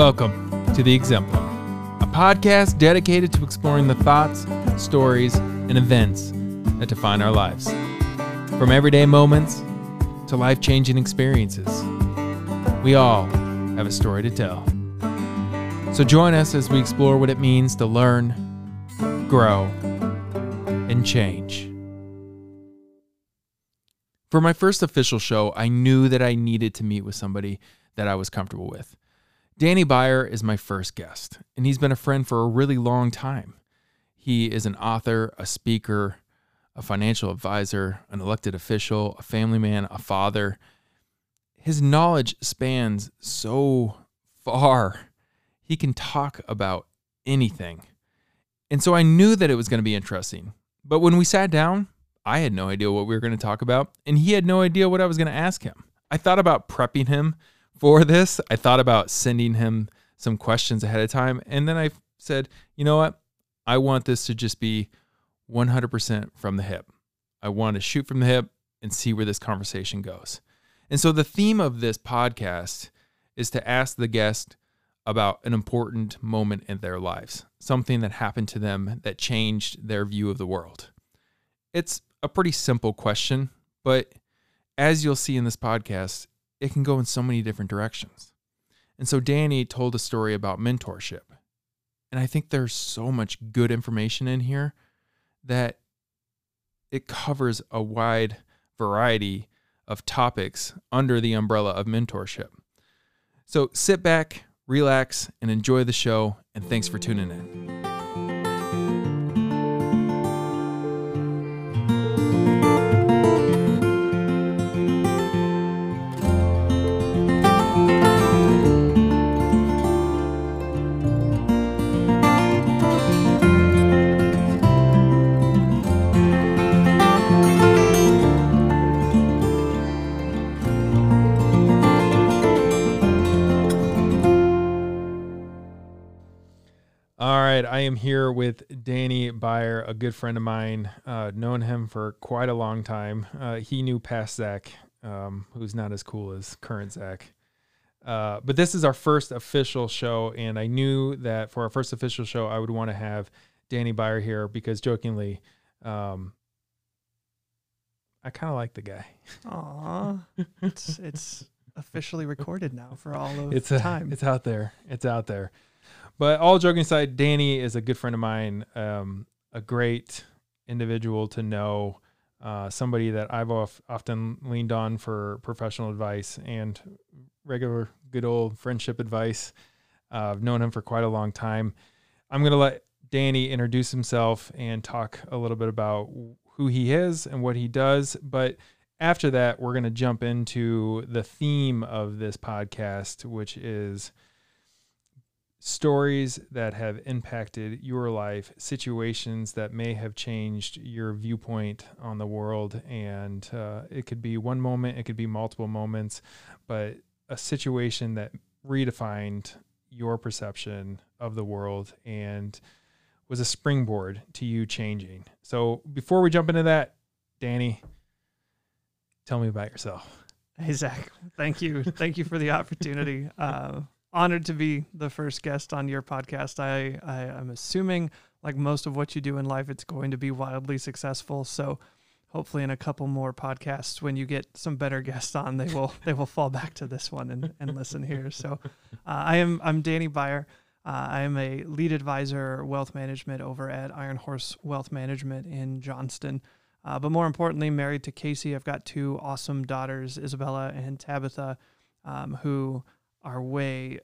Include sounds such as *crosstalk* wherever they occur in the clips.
Welcome to The Exemplum, a podcast dedicated to exploring the thoughts, stories, and events that define our lives. From everyday moments to life changing experiences, we all have a story to tell. So join us as we explore what it means to learn, grow, and change. For my first official show, I knew that I needed to meet with somebody that I was comfortable with. Danny Beyer is my first guest, and he's been a friend for a really long time. He is an author, a speaker, a financial advisor, an elected official, a family man, a father. His knowledge spans so far. He can talk about anything. And so I knew that it was going to be interesting. But when we sat down, I had no idea what we were going to talk about, and he had no idea what I was going to ask him. I thought about prepping him for this. I thought about sending him some questions ahead of time. And then I said, you know what? I want this to just be 100% from the hip. I want to shoot from the hip and see where this conversation goes. And so the theme of this podcast is to ask the guest about an important moment in their lives, something that happened to them that changed their view of the world. It's a pretty simple question, but as you'll see in this podcast, it can go in so many different directions. And so Danny told a story about mentorship. And I think there's so much good information in here that it covers a wide variety of topics under the umbrella of mentorship. So sit back, relax, and enjoy the show. And thanks for tuning in. A good friend of mine. Uh, known him for quite a long time. Uh, he knew past Zach, um, who's not as cool as current Zach. Uh, but this is our first official show, and I knew that for our first official show, I would want to have Danny Beyer here because, jokingly, um, I kind of like the guy. Aw, it's it's officially recorded now for all of it's a, time. It's out there. It's out there. But all joking aside, Danny is a good friend of mine, um, a great individual to know, uh, somebody that I've of, often leaned on for professional advice and regular good old friendship advice. Uh, I've known him for quite a long time. I'm going to let Danny introduce himself and talk a little bit about who he is and what he does. But after that, we're going to jump into the theme of this podcast, which is stories that have impacted your life, situations that may have changed your viewpoint on the world. And uh, it could be one moment, it could be multiple moments, but a situation that redefined your perception of the world and was a springboard to you changing. So before we jump into that, Danny, tell me about yourself. Hey Zach, thank you, thank you for the opportunity. Uh, honored to be the first guest on your podcast. I, I am assuming, like most of what you do in life, it's going to be wildly successful. So hopefully, in a couple more podcasts, when you get some better guests on, they will they will fall back to this one and, and listen here. So uh, I am I'm Danny Beyer. Uh, I am a lead advisor wealth management over at Iron Horse Wealth Management in Johnston. Uh, but more importantly, married to Casey. I've got two awesome daughters, Isabella and Tabitha, um, who are way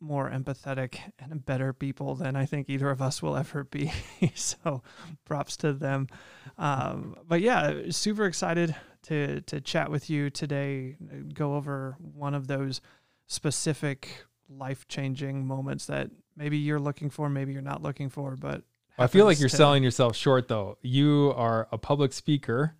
more empathetic and better people than I think either of us will ever be. *laughs* so props to them. Um, but yeah, super excited to to chat with you today. Go over one of those specific life changing moments that maybe you're looking for, maybe you're not looking for, but I feel like you're to- selling yourself short though. You are a public speaker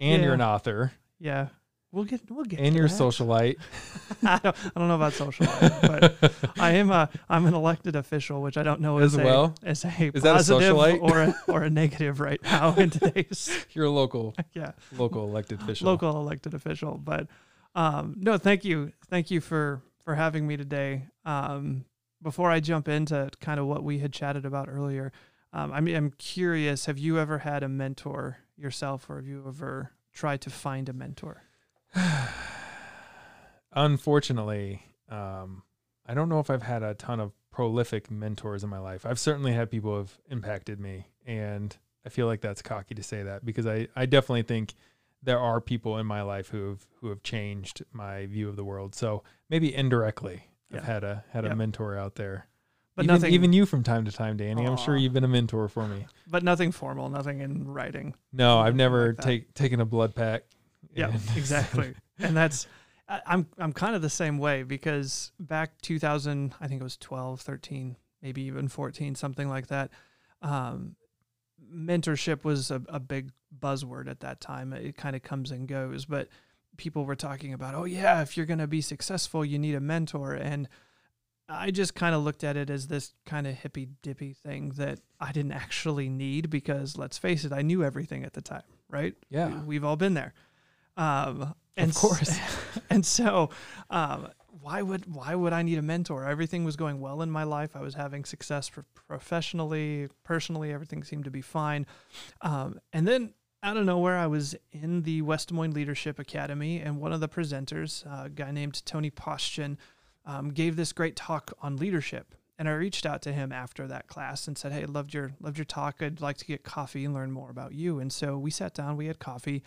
and you're an author Yeah, we'll get we'll get and to you're that. socialite. *laughs* I don't, I don't know about socialite, but I am a I'm an elected official, which I don't know As is a, well? is a Is that a positive socialite? or a, or a negative right now in today's *laughs* you're a local *laughs* yeah local elected official. local elected official. But um, no, thank you, thank you for for having me today. Um, before I jump into kind of what we had chatted about earlier, um, I mean, I'm curious. Have you ever had a mentor yourself, or have you ever tried to find a mentor? *sighs* Unfortunately, um, I don't know if I've had a ton of prolific mentors in my life. I've certainly had people who have impacted me, and I feel like that's cocky to say that because I, I definitely think there are people in my life who have who have changed my view of the world. So maybe indirectly, Yeah. I've had a had a mentor out there. But even, nothing, even you from time to time, Danny. I'm sure you've been a mentor for me. *laughs* but nothing formal, nothing in writing. No, I've never like take taken a blood pack. Yeah, *laughs* exactly. and that's I- I'm I'm kind of the same way because back 2000, I think it was 12, 13, maybe even 14, something like that. Um, mentorship was a, a big buzzword at that time. It kind of comes and goes, but people were talking about, oh yeah, if you're going to be successful, you need a mentor. And I just kind of looked at it as this kind of hippy dippy thing that I didn't actually need because let's face it, I knew everything at the time, right? yeah. We- We've all been there. Um, and Of course. s- *laughs* and so, um, why would why would I need a mentor? Everything was going well in my life. I was having success pro- professionally, personally. Everything seemed to be fine. Um, and then out of nowhere, I was in the West Des Moines Leadership Academy, and one of the presenters, uh, a guy named Tony Postian, um, gave this great talk on leadership. And I reached out to him after that class and said, "Hey, loved your loved your talk. I'd like to get coffee and learn more about you." And so we sat down. We had coffee.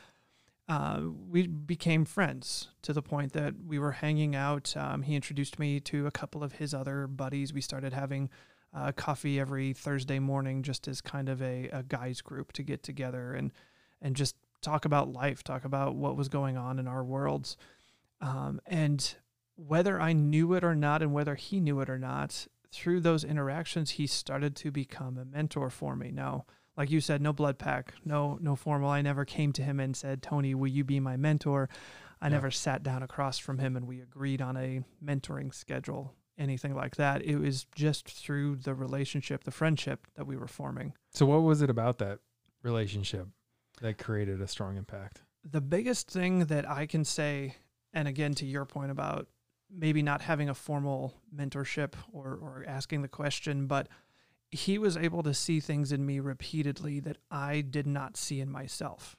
Uh, we became friends to the point that we were hanging out. Um, he introduced me to a couple of his other buddies. We started having uh, coffee every Thursday morning, just as kind of a, a guys group to get together and and just talk about life, talk about what was going on in our worlds. Um, and whether I knew it or not, and whether he knew it or not, through those interactions, he started to become a mentor for me. Now, like you said, no blood pack, no no formal. I never came to him and said, "Tony, will you be my mentor?" I Yeah. never sat down across from him and we agreed on a mentoring schedule, anything like that. It was just through the relationship, the friendship that we were forming. So what was it about that relationship that created a strong impact? the biggest thing that I can say, and again to your point about maybe not having a formal mentorship or, or asking the question, but he was able to see things in me repeatedly that I did not see in myself.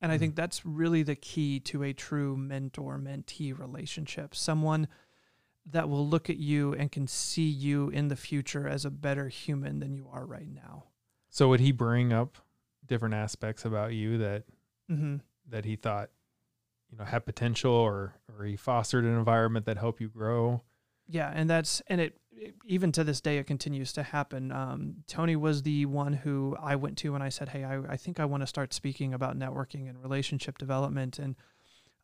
And I think that's really the key to a true mentor mentee relationship. Someone that will look at you and can see you in the future as a better human than you are right now. So would he bring up different aspects about you that hmm that he thought you know had potential or or he fostered an environment that helped you grow? Yeah, and that's and it- even to this day it continues to happen. Um, Tony was the one who I went to when I said, "Hey, I, I think I want to start speaking about networking and relationship development." And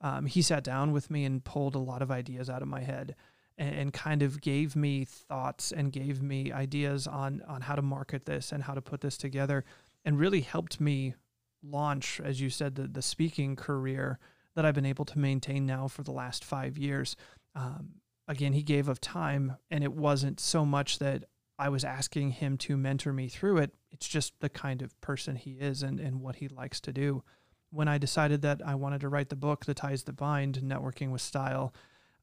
um, he sat down with me and pulled a lot of ideas out of my head, and, and kind of gave me thoughts and gave me ideas on on how to market this and how to put this together, and really helped me launch, as you said, the the speaking career that I've been able to maintain now for the last five years. Um, again, he gave of time, and it wasn't so much that I was asking him to mentor me through it. It's just the kind of person he is and, and what he likes to do. When I decided that I wanted to write the book, The Ties That Bind Networking with Style,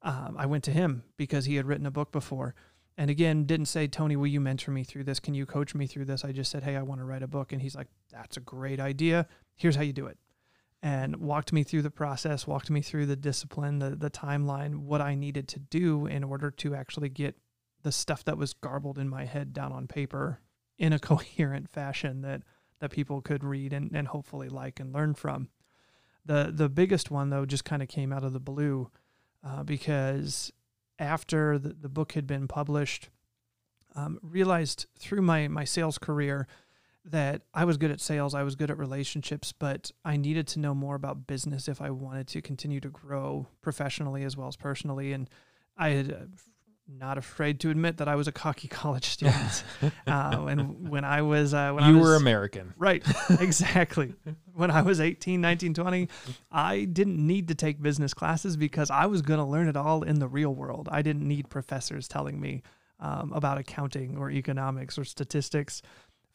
um, I went to him because he had written a book before. And again, didn't say, Tony, will you mentor me through this? Can you coach me through this? I just said, hey, I want to write a book. And he's like, that's a great idea. Here's how you do it and walked me through the process, walked me through the discipline, the the timeline, what I needed to do in order to actually get the stuff that was garbled in my head down on paper in a *laughs* coherent fashion that that people could read and, and hopefully like and learn from. The the biggest one though just kind of came out of the blue uh, because after the, the book had been published, um, realized through my my sales career that I was good at sales, I was good at relationships, but I needed to know more about business if I wanted to continue to grow professionally as well as personally. And I had uh, not afraid to admit that I was a cocky *laughs* college student. *laughs* uh, and when I was, uh, when I you was, were American. Right, *laughs* exactly. when I was 18, 19, 20, I didn't need to take business classes because I was going to learn it all in the real world. I didn't need professors telling me um, about accounting or economics or statistics.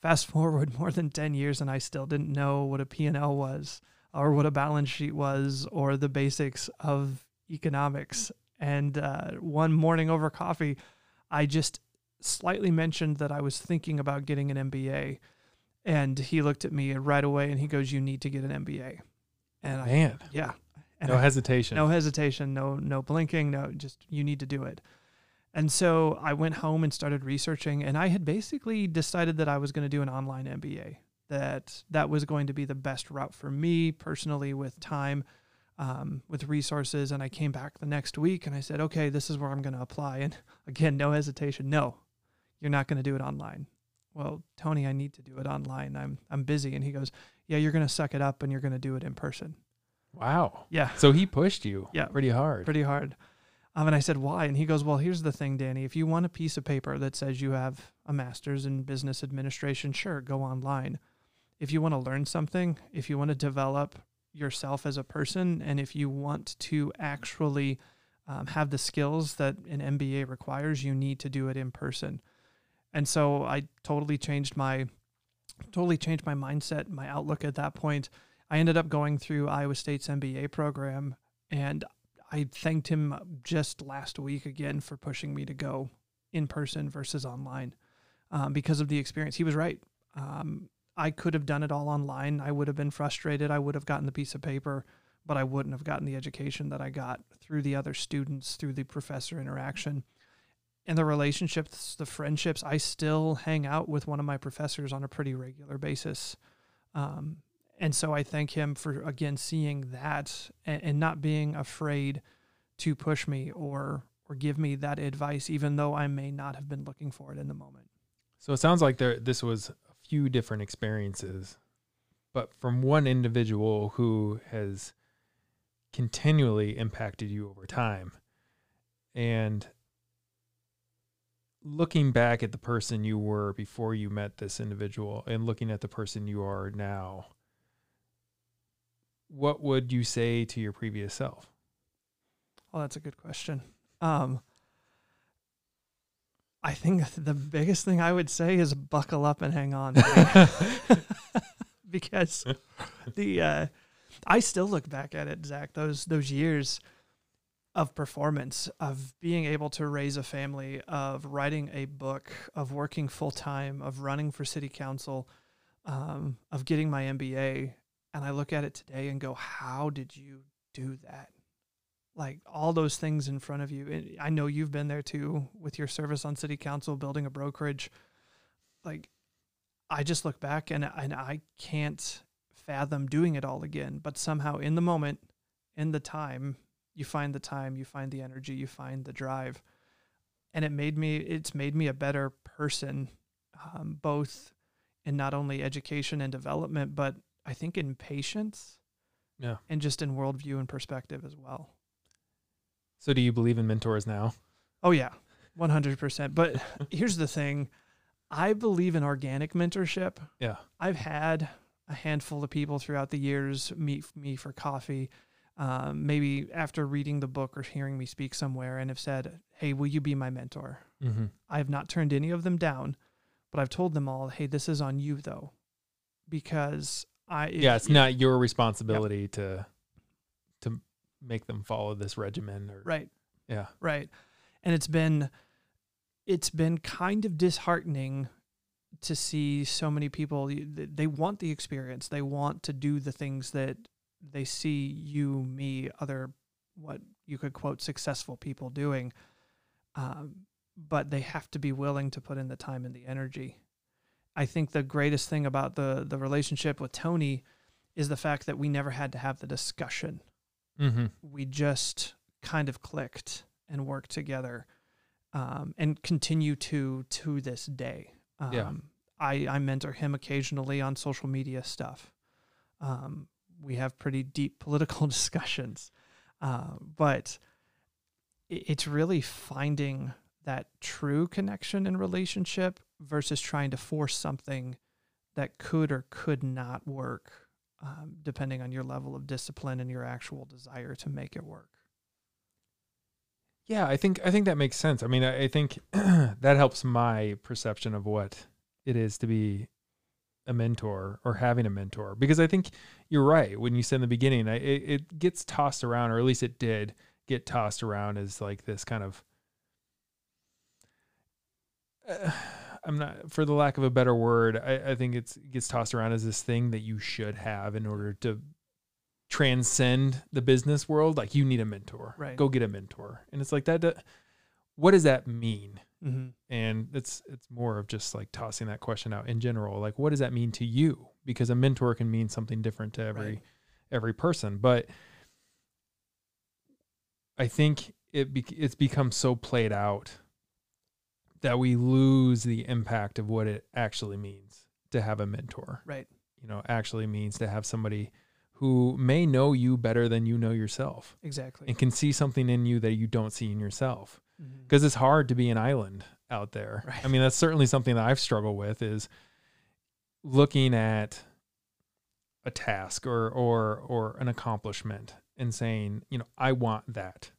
Fast forward *laughs* more than 10 years and I still didn't know what a P&L was or what a balance sheet was or the basics of economics. And uh, one morning over coffee, I just slightly mentioned that I was thinking about getting an MBA. And he looked at me right away and he goes, You need to get an MBA. And I, Man, yeah. And no I- hesitation. no hesitation, no no blinking, no just you need to do it. And so I went home and started researching and I had basically decided that I was going to do an online MBA. That that was going to be the best route for me personally with time um, with resources and I came back the next week and I said, "Okay, this is where I'm going to apply." And *laughs* again, no hesitation. No. You're not going to do it online. Well, Tony, I need to do it online. I'm I'm busy and he goes, "Yeah, you're going to suck it up and you're going to do it in person." wow. Yeah. So he pushed you Yeah. pretty hard. pretty hard. Um, and I said, why? And he goes, well, here's the thing, Danny. If you want a piece of paper that says you have a master's in business administration, sure, go online. If you want to learn something, if you want to develop yourself as a person, and if you want to actually um, have the skills that an MBA requires, you need to do it in person. And so I totally changed my totally changed my mindset, my outlook at that point. I ended up going through Iowa State's MBA program and I thanked him just last week again for pushing me to go in person versus online um, because of the experience. He was right. Um, I could have done it all online. I would have been frustrated. I would have gotten the piece of paper, but I wouldn't have gotten the education that I got through the other students, through the professor interaction. And the relationships, the friendships, I still hang out with one of my professors on a pretty regular basis. Um, and so I thank him for again seeing that and, and not being afraid to push me or or give me that advice, even though I may not have been looking for it in the moment. So it sounds like there this was a few different experiences, but from one individual who has continually impacted you over time. And looking back at the person you were before you met this individual and looking at the person you are now, what would you say to your previous self? Well, that's a good question. Um, I think *laughs* the biggest thing I would say is buckle up and hang on. *laughs* *laughs* because the uh, I still look back at it, Zach. Those those years of performance, of being able to raise a family, of writing a book, of working full time, of running for city council, um, of getting my MBA, and I look at it today and go, "How did you do that?" Like all those things in front of you. And I know you've been there too with your service on city council, building a brokerage. Like I just look back and and I can't fathom doing it all again. But somehow in the moment, in the time, you find the time, you find the energy, you find the drive, and it made me. It's made me a better person, um, both in not only education and development, but I think in patience Yeah. and just in worldview and perspective as well. So do you believe in mentors now? Oh yeah, one hundred percent. But *laughs* here's the thing: I believe in organic mentorship. Yeah. I've had a handful of people throughout the years meet me for coffee, um, maybe after reading the book or hearing me speak somewhere, and have said, "Hey, will you be my mentor?" Mm-hmm. I have not turned any of them down, but I've told them all, "Hey, this is on you though," because I yeah, it's not your responsibility to to make them follow this regimen or right. yeah. Right. And it's been it's been kind of disheartening to see so many people they want the experience. They want to do the things that they see you, me, other what you could quote successful people doing. Um, but they have to be willing to put in the time and the energy. I think the greatest thing about the the relationship with Tony is the fact that we never had to have the discussion Mm-hmm. we just kind of clicked and worked together um, and continue to to this day. Um, Yeah. I, I mentor him occasionally on social media stuff. Um, we have pretty deep *laughs* political *laughs* discussions, uh, but it, it's really finding that true connection and relationship versus trying to force something that could or could not work um, depending on your level of discipline and your actual desire to make it work. Yeah, I think I think that makes sense. I mean, I, I think *clears throat* that helps my perception of what it is to be a mentor or having a mentor because I think you're right when you said in the beginning I, it, it gets tossed around or at least it did get tossed around as like this kind of uh, I'm not for the lack of a better word, I, I think it's it gets tossed around as this thing that you should have in order to transcend the business world. Like you need a mentor. Right. Go get a mentor. And it's like that do- what does that mean? Mm-hmm. and it's it's more of just like tossing that question out in general like what does that mean to you because a mentor can mean something different to every Right. every person but i think it be, it's become so played out that we lose the impact of what it actually means to have a mentor Right. you know actually means to have somebody who may know you better than you know yourself Exactly. and can see something in you that you don't see in yourself mm-hmm. because it's hard to be an island out there. Right. I mean, that's certainly something that I've struggled with is looking at a task or or or an accomplishment and saying, you know, I want that.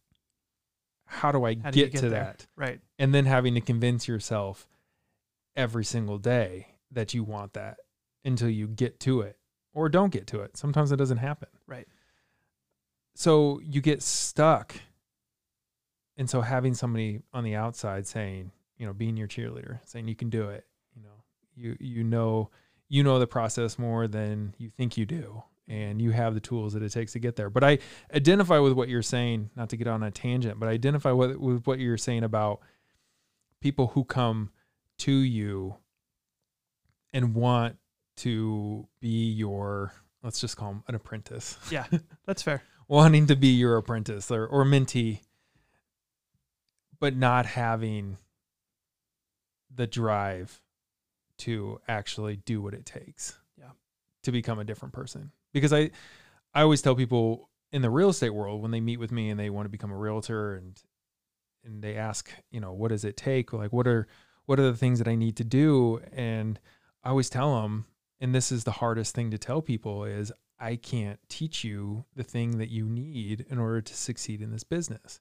How do I How do get, get to there? that? Right. And then having to convince yourself every single day that you want that until you get to it or don't get to it. Sometimes it doesn't happen. Right. So you get stuck. And so having somebody on the outside saying, you know, being your cheerleader, saying you can do it, you know, you you know you know the process more than you think you do and you have the tools that it takes to get there. But I identify with what you're saying, not to get on a tangent, but I identify with, with what you're saying about people who come to you and want to be your let's just call them an apprentice Yeah. *laughs* That's fair. wanting to be your apprentice or, or mentee, but not having the drive to actually do what it takes Yeah. to become a different person. Because I, I always tell people in the real estate world when they meet with me and they want to become a realtor and and they ask, you know, what does it take? Like, what are what are the things that I need to do? And I always tell them, and this is the hardest thing to tell people is I can't teach you the thing that you need in order to succeed in this business.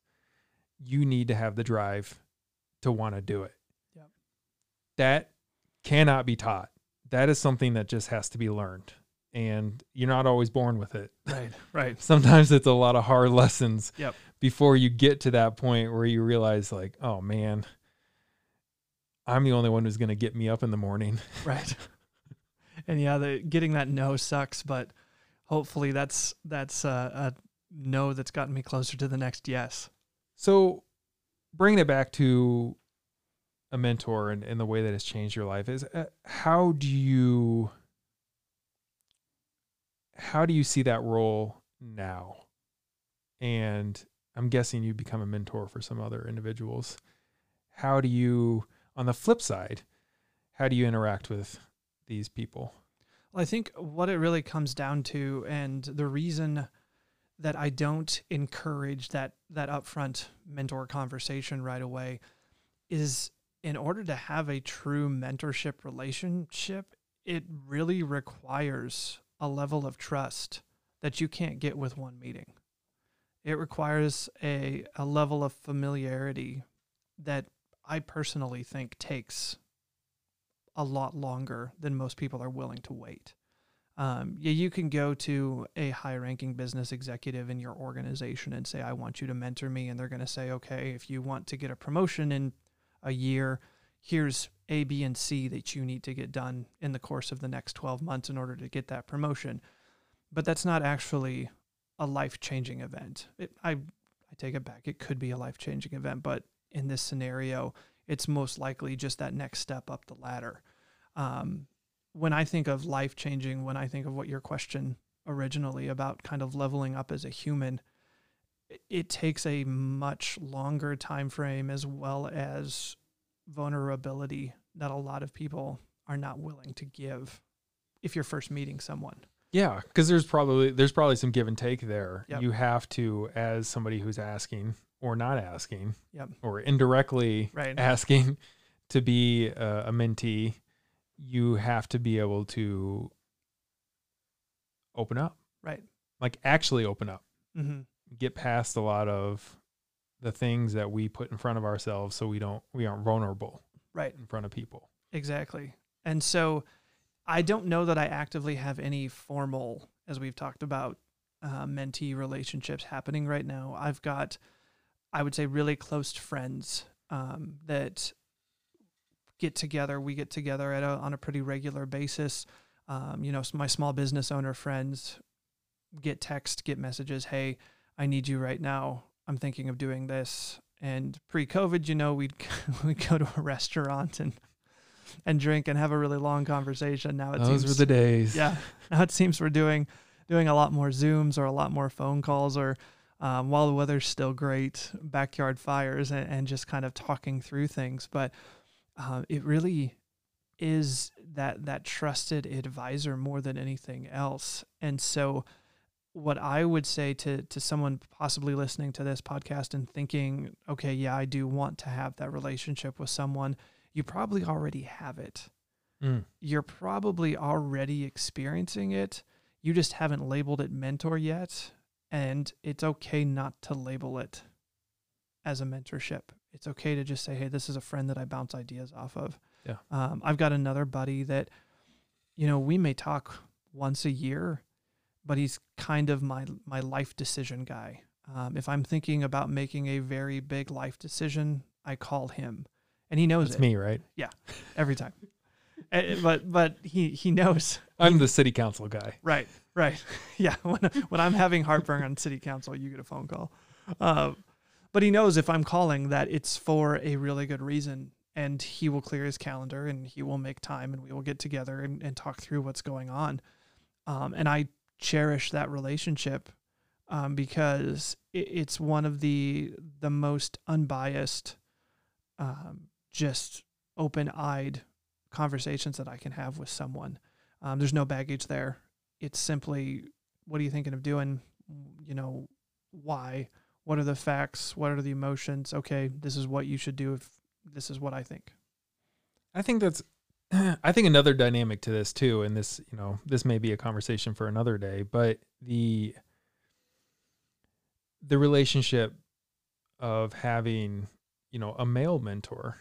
You need to have the drive to want to do it. Yep. That cannot be taught. That is something that just has to be learned. And you're not always born with it. *laughs* Right. Right. Sometimes it's a lot of hard lessons Yep. before you get to that point where you realize, like, oh man, I'm the only one who's going to get me up in the morning. *laughs* Right. and yeah, the getting that no sucks, but hopefully that's that's uh, a no that's gotten me closer to the next yes. So, bringing it back to a mentor and, and the way that has changed your life is uh, how do you how do you see that role now? And I'm guessing you become a mentor for some other individuals. How do you, on the flip side, how do you interact with these people? Well, I think what it really comes down to, and the reason that I don't encourage that that upfront mentor conversation right away, is in order to have a true mentorship relationship, it really requires a level of trust that you can't get with one meeting. It requires a, a level of familiarity that I personally think takes a lot longer than most people are willing to wait. Um, yeah, you can go to a high ranking business executive in your organization and say, I want you to mentor me. And they're going to say, okay, if you want to get a promotion in a year, here's A, B, and C that you need to get done in the course of the next 12 months in order to get that promotion. But that's not actually a life changing event. It, I, I take it back. It could be a life changing event, but in this scenario, it's most likely just that next step up the ladder. Um, when I think of life changing, when I think of what your question originally about kind of leveling up as a human, it, it takes a much longer time frame as well as vulnerability that a lot of people are not willing to give if you're first meeting someone. Yeah, because there's probably there's probably some give and take there. Yep. You have to, as somebody who's asking or not asking, Yep. or indirectly Right. asking to be a, a mentee, you have to be able to open up, Right. like actually open up, Mm-hmm. get past a lot of the things that we put in front of ourselves, so we don't we aren't vulnerable Right. in front of people. Exactly. And so I don't know that I actively have any formal, as we've talked about, uh, mentee relationships happening right now. I've got I would say really close friends um, that get together. We get together at a, on a pretty regular basis. Um, you know, my small business owner friends get text, get messages. Hey, I need you right now. I'm thinking of doing this. And pre-COVID, you know, we'd *laughs* we'd go to a restaurant and and drink and have a really long conversation. Now it Those seems were the days. yeah. *laughs* Now it seems we're doing doing a lot more Zooms or a lot more phone calls or um, while the weather's still great, backyard fires and, and just kind of talking through things. But uh, it really is that that trusted advisor more than anything else. And so what I would say to to someone possibly listening to this podcast and thinking, okay, yeah, I do want to have that relationship with someone, you probably already have it Mm. you're probably already experiencing it. You just haven't labeled it mentor yet. And it's okay not to label it as a mentorship. It's okay to just say, hey, this is a friend that I bounce ideas off of. Yeah. Um, I've got another buddy that, you know, we may talk once a year, but he's kind of my my life decision guy. Um, if I'm thinking about making a very big life decision, I call him, and he knows That's it me, right? Yeah, every time. *laughs* Eh, but but he he knows *laughs* I'm the city council guy. right right *laughs* yeah when when I'm having heartburn on city council you get a phone call, uh, but he knows if I'm calling that it's for a really good reason and he will clear his calendar and he will make time and we will get together and, and talk through what's going on, um, and I cherish that relationship um, because it, it's one of the the most unbiased, um, just open eyed conversations that I can have with someone. Um, there's no baggage there. It's simply, what are you thinking of doing? You know, why? What are the facts? What are the emotions? Okay, this is what you should do if this is what I think. I think that's *clears throat* I think another dynamic to this too, and this, you know, this may be a conversation for another day, but the the relationship of having, you know, a male mentor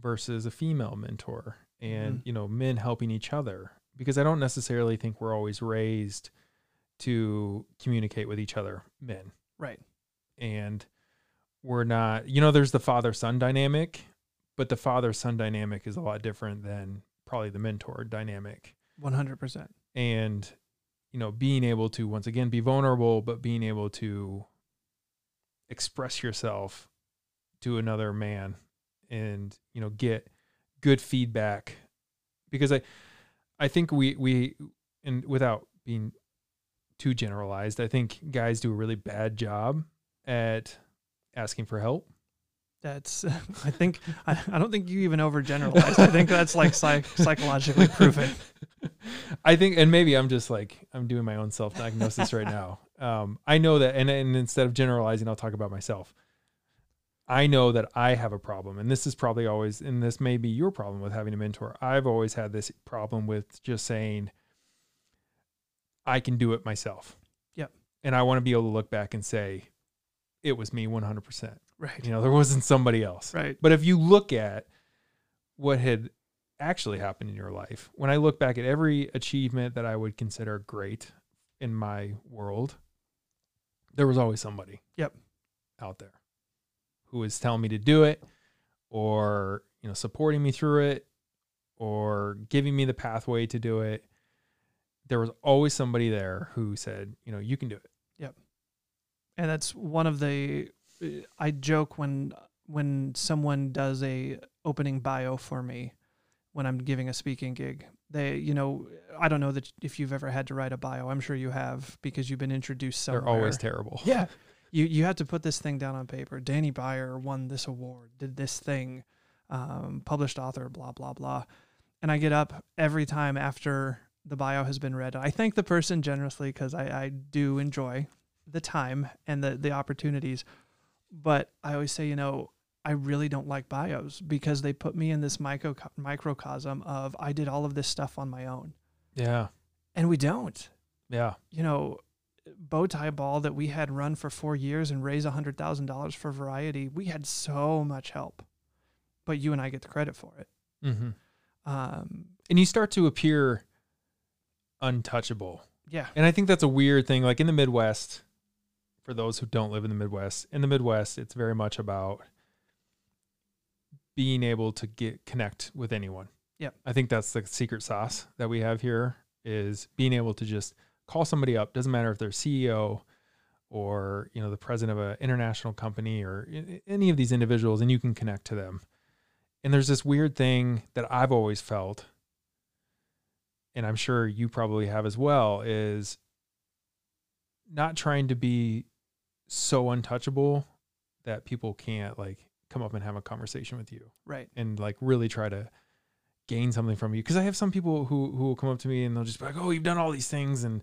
versus a female mentor and, Mhm. you know, men helping each other because I don't necessarily think we're always raised to communicate with each other, men. Right. and we're not you know there's the father son dynamic but the father son dynamic is a lot different than probably the mentor dynamic. 100%. and you know being able to once again be vulnerable but being able to express yourself to another man and you know get good feedback. Because i i think we we and without being too generalized i think guys do a really bad job at asking for help That's, *laughs* I think, I, I don't think you even overgeneralized. I think that's like psych, psychologically proven. *laughs* I think, and maybe I'm just like I'm doing my own self diagnosis right now. *laughs* Um, I know that, and, and instead of generalizing, I'll talk about myself. I know that I have a problem, and this is probably always, and this may be your problem with having a mentor. I've always had this problem with just saying, I can do it myself. Yep. And I want to be able to look back and say, it was me 100%. Right. You know, there wasn't somebody else. Right. But if you look at what had actually happened in your life, when I look back at every achievement that I would consider great in my world, there was always somebody. Yep. Out there who was telling me to do it or, you know, supporting me through it or giving me the pathway to do it. There was always somebody there who said, you know, you can do it. Yep. And that's one of the i joke when when someone does a opening bio for me when i'm giving a speaking gig. They you know i don't know that if you've ever had to write a bio. I'm sure you have because you've been introduced somewhere. They're always terrible. yeah. *laughs* You you have to put this thing down on paper. Danny Beyer won this award did this thing um, published author blah blah blah. And i get up every time after the bio has been read. I thank the person generously because I, I do enjoy the time and the the opportunities but i always say you know i really don't like bios because they put me in this micro microcosm of i did all of this stuff on my own Yeah. and we don't Yeah. you know, bow tie ball that we had run for four years and raise a hundred thousand dollars for variety. We had so much help, but you and I get the credit for it. Mm-hmm. Um, And you start to appear untouchable. yeah, And I think that's a weird thing. Like in the Midwest, for those who don't live in the Midwest. In the Midwest, it's very much about being able to get connect with anyone. Yep. I think that's the secret sauce that we have here is being able to just call somebody up. Doesn't matter if they're CEO or you know the president of an international company or any of these individuals, and you can connect to them. And there's this weird thing that I've always felt, and I'm sure you probably have as well, is not trying to be so untouchable that people can't like come up and have a conversation with you Right. and like really try to gain something from you because i have some people who who will come up to me and they'll just be like oh you've done all these things and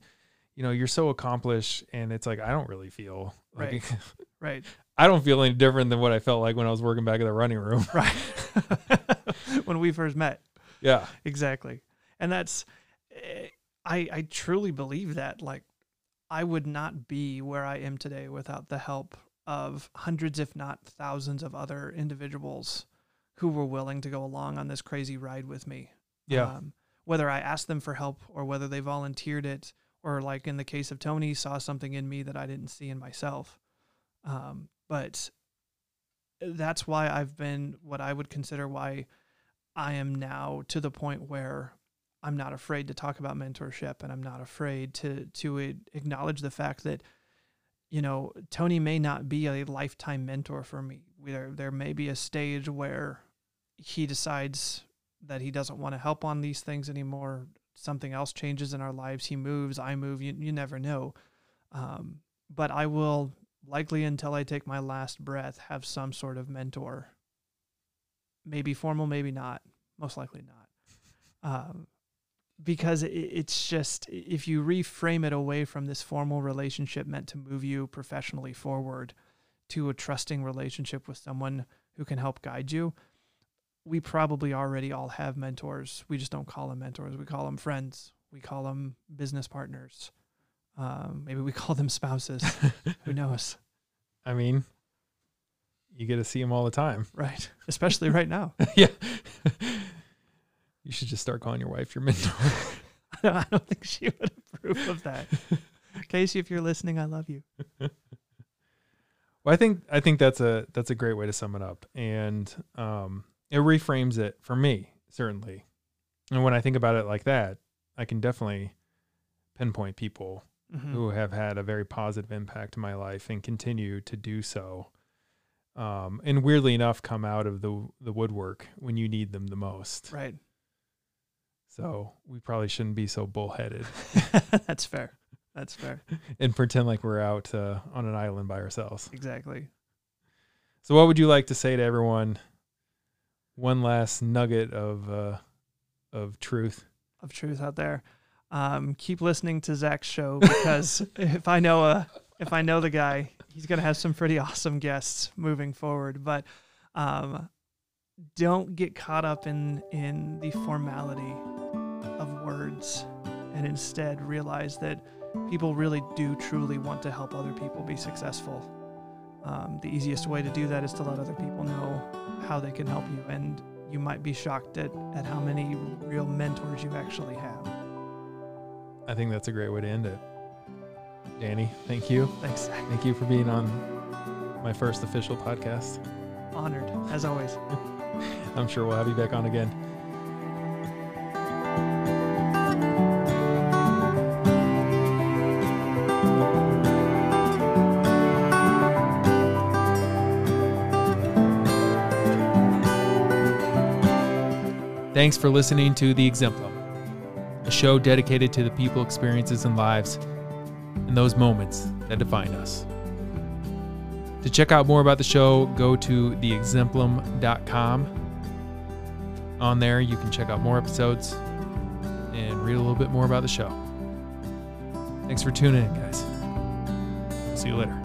you know you're so accomplished and it's like i don't really feel like Right. *laughs* Right. i don't feel any different than what i felt like when i was working back in the running room *laughs* Right. *laughs* when we first met. yeah Exactly. And that's eh, I I truly believe that like I would not be where I am today without the help of hundreds if not thousands of other individuals who were willing to go along on this crazy ride with me. yeah Um, whether I asked them for help or whether they volunteered it, or like in the case of Tony, saw something in me that I didn't see in myself. Um, but that's why I've been what I would consider why I am now to the point where I'm not afraid to talk about mentorship and I'm not afraid to to acknowledge the fact that you know Tony may not be a lifetime mentor for me. There there may be a stage where he decides that he doesn't want to help on these things anymore. Something else changes in our lives. He moves, I move. You you never know. Um, but I will likely until I take my last breath have some sort of mentor. Maybe formal, maybe not. Most likely not. Um, because it's just if you reframe it away from this formal relationship meant to move you professionally forward to a trusting relationship with someone who can help guide you we probably already all have mentors. We just don't call them mentors. We call them friends. We call them business partners. Um, maybe we *laughs* call them spouses. Who *laughs* knows? I mean you get to see them all the time. Right. Especially right now. *laughs* Yeah you should just start calling your wife your mentor *laughs* i don't think she would approve of that *laughs* casey if you're listening i love you Well, I think I think that's a that's a great way to sum it up, and um, it reframes it for me certainly. And when I think about it like that, I can definitely pinpoint people Mhm. who have had a very positive impact in my life and continue to do so. Um, and weirdly enough, come out of the the woodwork when you need them the most. right So we probably shouldn't be so bullheaded *laughs* *laughs* that's fair that's fair *laughs* and pretend like we're out uh, on an island by ourselves. exactly So, what would you like to say to everyone? One last nugget of uh, of truth. of truth out there. Um, keep listening to Zach's show because if I know a if I know the guy, he's gonna have some pretty awesome guests moving forward. But um, don't get caught up in in the formality words, and instead realize that people really do truly want to help other people be successful. Um, the easiest way to do that is to let other people know how they can help you, and you might be shocked at, at how many real mentors you actually have. I think that's a great way to end it. Danny, thank you. Thanks, Thank you for being on my first official podcast. Honored, as always. *laughs* I'm sure we'll have you back on again. Thanks for listening to The Exemplum, a show dedicated to the people, experiences, and lives and those moments that define us. To check out more about the show, go to theexemplum.com. On there, you can check out more episodes and read a little bit more about the show. Thanks for tuning in, guys. See you later.